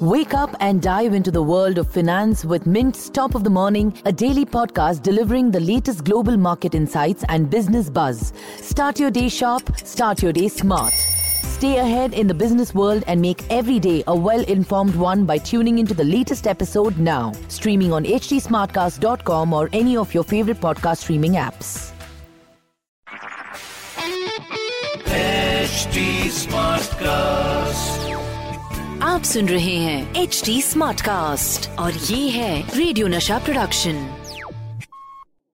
Wake up and dive into the world of finance with Mint's Top of the Morning, a daily podcast delivering the latest global market insights and business buzz. Start your day sharp, start your day smart. Stay ahead in the business world and make every day a well informed one by tuning into the latest episode now. Streaming on htsmartcast.com or any of your favorite podcast streaming apps. HD Smartcast. आप सुन रहे हैं H D smart cast और ये है radio Nasha production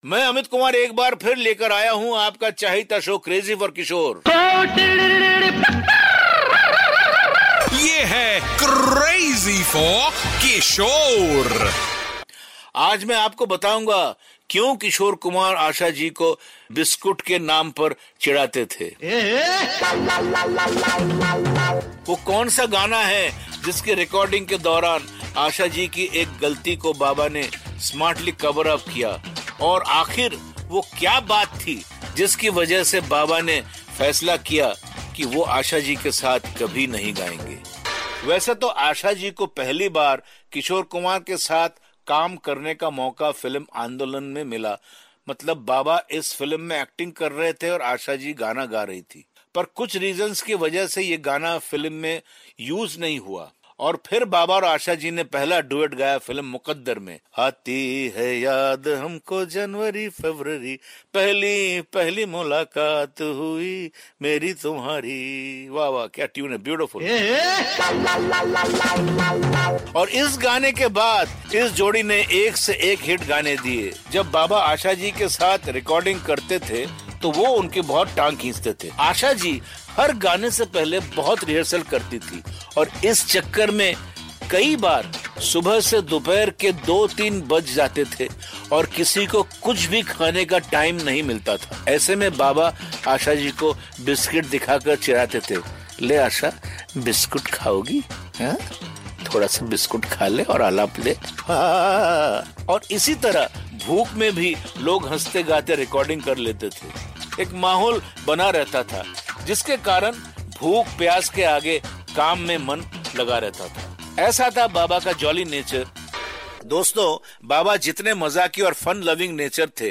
मैं अमित कुमार एक बार फिर लेकर आया हूँ आपका चाहिता शो क्रेजी फॉर किशोर ये है क्रेजी फॉर किशोर आज मैं आपको बताऊँगा क्यों किशोर कुमार आशा जी को बिस्कुट के नाम पर चिढ़ाते थे। वो कौन सा गाना है? जिसके रिकॉर्डिंग के दौरान आशा जी की एक गलती को बाबा ने स्मार्टली कवर अप किया। और आखिर वो क्या बात थी जिसकी वजह से बाबा ने फैसला किया कि वो आशा जी के साथ कभी नहीं गाएँगे। वैसे तो आशा जी को पहली बार किशोर कुमार के साथ काम करने का मौका फ़िल्म आंदोलन में मिला। मतलब बाबा इस फ़िल्म में एक्टिंग कर रहे थे और आशा जी गाना गा रही थी। पर कुछ रीजंस की वजह से ये गाना फ़िल्म में यूज़ नहीं हुआ। और फिर बाबा और आशा जी ने पहला डुएट गाया फ़िल्म मुकद्दर में। आती है याद हमको जनवरी फरवरी पहली पहली मुलाकात हुई मेरी तुम्हारी। वाह वाह क्या ट्यून है ब्यूटीफुल और इस गाने के बाद इस जोड़ी ने एक से एक हिट गाने दिए। जब बाबा आशा जी के साथ रिकॉर्डिंग करते थे तो वो उनकी बहुत टांग खींचते थे। आशा जी हर गाने से पहले बहुत रिहर्सल करती थी और इस चक्कर में कई बार सुबह से दोपहर के दो तीन बज जाते थे और किसी को कुछ भी खाने का टाइम नहीं मिलता था। ऐसे में बाबा आशा जी को बिस्किट दिखाकर चिराते थे, ले आशा, बिस्कुट खाओगी? हाँ? थोड़ा सा बिस्कुट खा ले और आलाप ले। हाँ। और इसी तरह भूख में भी लोग हँसते गाते रिकॉर्डिंग कर लेते थे। एक माहौल बना रहता था, जिसके कारण भूख प्यास के आगे काम में मन लगा रहता था। ऐसा था बाबा का जॉली नेचर दोस्तों, बाबा जितने मजाकी और फन लविंग नेचर थे,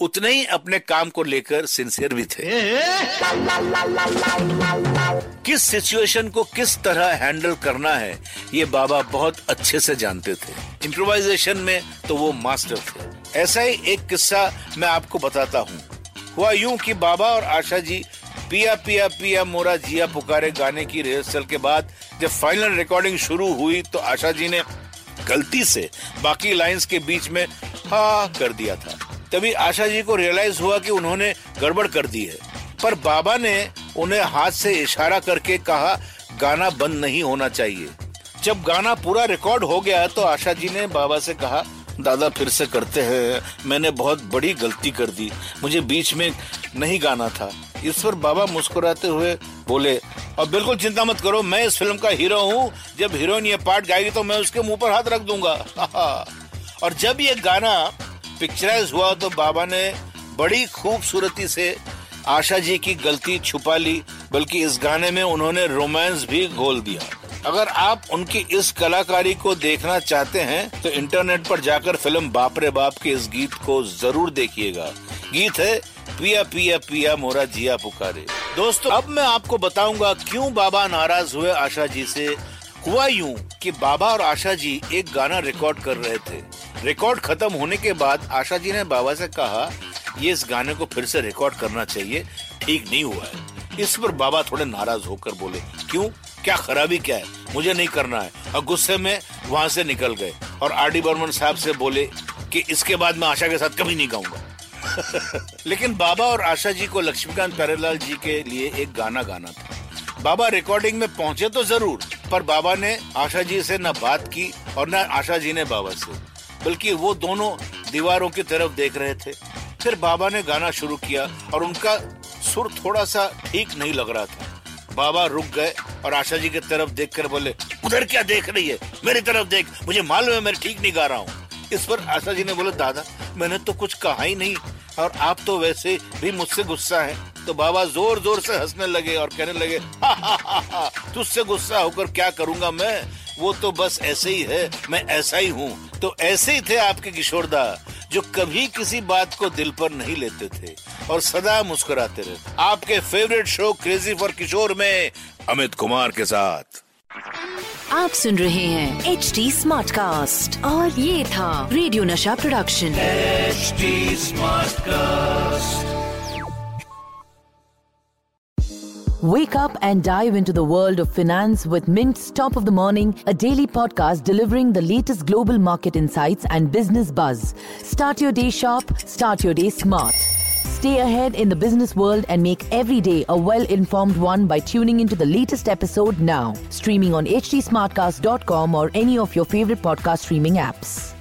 उतने ही अपने काम को लेकर सिंसियर भी थे। किस सिचुएशन को किस तरह हैंडल करना है, ये बाबा बहुत अच्छे से जानते थे। इम्प्रोवाइजेशन में तो वो मास्टर थे। ऐसा ही एक किस्सा मैं आपको बताता हूँ। हुआ यूँ कि बाबा और आशा जी पिया पिया पिया मोरा जिया पुकारे गाने की रिहर्सल के बाद जब फाइनल रिकॉर्डिंग शुरू हुई तो आशा जी ने गलती से बाकी लाइंस के बीच में हा कर दिया था। तभी आशा जी को रियलाइज़ हुआ कि उन्होंने गड़बड़ कर दी है। पर बाबा ने उन्हें हाथ से इशारा करके कहा, गाना बंद नहीं होना चाहिए। जब गाना पूरा रिकॉर्ड हो गया तो आशा जी ने बाबा से कहा, दादा फिर से करते हैं। मैंने बहुत बड़ी गलती कर दी। मुझे बीच में नहीं गाना था। इस पर बाबा मुस्कुराते हुए बोले और बिल्कुल चिंता मत करो, मैं इस फ़िल्म का हीरो हूँ। जब हीरोइन ये पार्ट गाएगी तो मैं उसके मुँह पर हाथ रख दूँगा। और जब ये गाना पिक्चराइज हुआ तो बाबा ने बड़ी खूबसूरती से आशा जी की गलती छुपा ली, बल्कि इस गाने में उन्होंने रोमांस भी घोल दिया। अगर आप उनकी इस कलाकारी को देखना चाहते हैं तो इंटरनेट पर जाकर फ़िल्म बाप रे बाप के इस गीत को ज़रूर देखिएगा। गीत है, पिया पिया पिया मोरा जिया पुकारे। दोस्तों, अब मैं आपको बताऊँगा क्यों बाबा नाराज़ हुए आशा जी से। हुआ यूँ कि बाबा और आशा जी एक गाना रिकॉर्ड कर रहे थे। रिकॉर्ड खत्म होने के बाद आशा जी ने बाबा से कहा, ये इस गाने को फिर से रिकॉर्ड करना चाहिए। ठीक नहीं हुआ है। इस पर बाबा थोड़े नाराज़ होकर बोले, क्यों? क्या खराबी क्या है? मुझे नहीं करना है। और गुस्से में वहाँ से निकल गए। और आर डी बर्मन साहब से बोले कि इसके बाद मैं आशा के साथ कभी नहीं गाऊँगा। लेकिन बाबा और आशा जी को लक्ष्मीकांत प्यारेलाल जी के लिए एक गाना गाना था। बाबा रिकॉर्डिंग में पहुँचे तो ज़रूर, पर बाबा ने आशा जी से न बात की और न आशा जी ने बाबा से, बल्कि वो दोनों दीवारों की तरफ़ देख रहे थे। फिर बाबा ने गाना शुरू किया और उनका सुर थोड़ा सा ठीक नहीं लग रहा था। बाबा रुक गए और आशा जी की तरफ़ देखकर बोले, उधर क्या देख रही है? मेरी तरफ़ देख, मुझे मालूम है मैं ठीक नहीं गा रहा हूँ। इस पर आशा जी ने बोले, दादा मैंने तो कुछ कहा ही नहीं। और आप तो वैसे भी मुझसे गुस्सा है। तो बाबा ज़ोर ज़ोर से हंसने लगे और कहने लगे तुझसे गुस्सा होकर क्या करूँगा मैं? वो तो बस ऐसे ही है, मैं ऐसा ही हूँ। तो ऐसे ही थे आपके किशोरदा, जो कभी किसी बात को दिल पर नहीं लेते थे और सदा मुस्कुराते रहते। आपके favourite show crazy for Kishore में अमित कुमार के साथ। आप सुन रहे हैं एच डी स्मार्ट कास्ट और ये था radio Nasha production HD Smartcast. Wake up and dive into the world of finance with Mint's Top of the Morning, a daily podcast delivering the latest global market insights and business buzz. Start your day sharp, start your day smart. Stay ahead in the business world and make every day a well informed one by tuning into the latest episode now. Streaming on hdsmartcast.com or any of your favorite podcast streaming apps.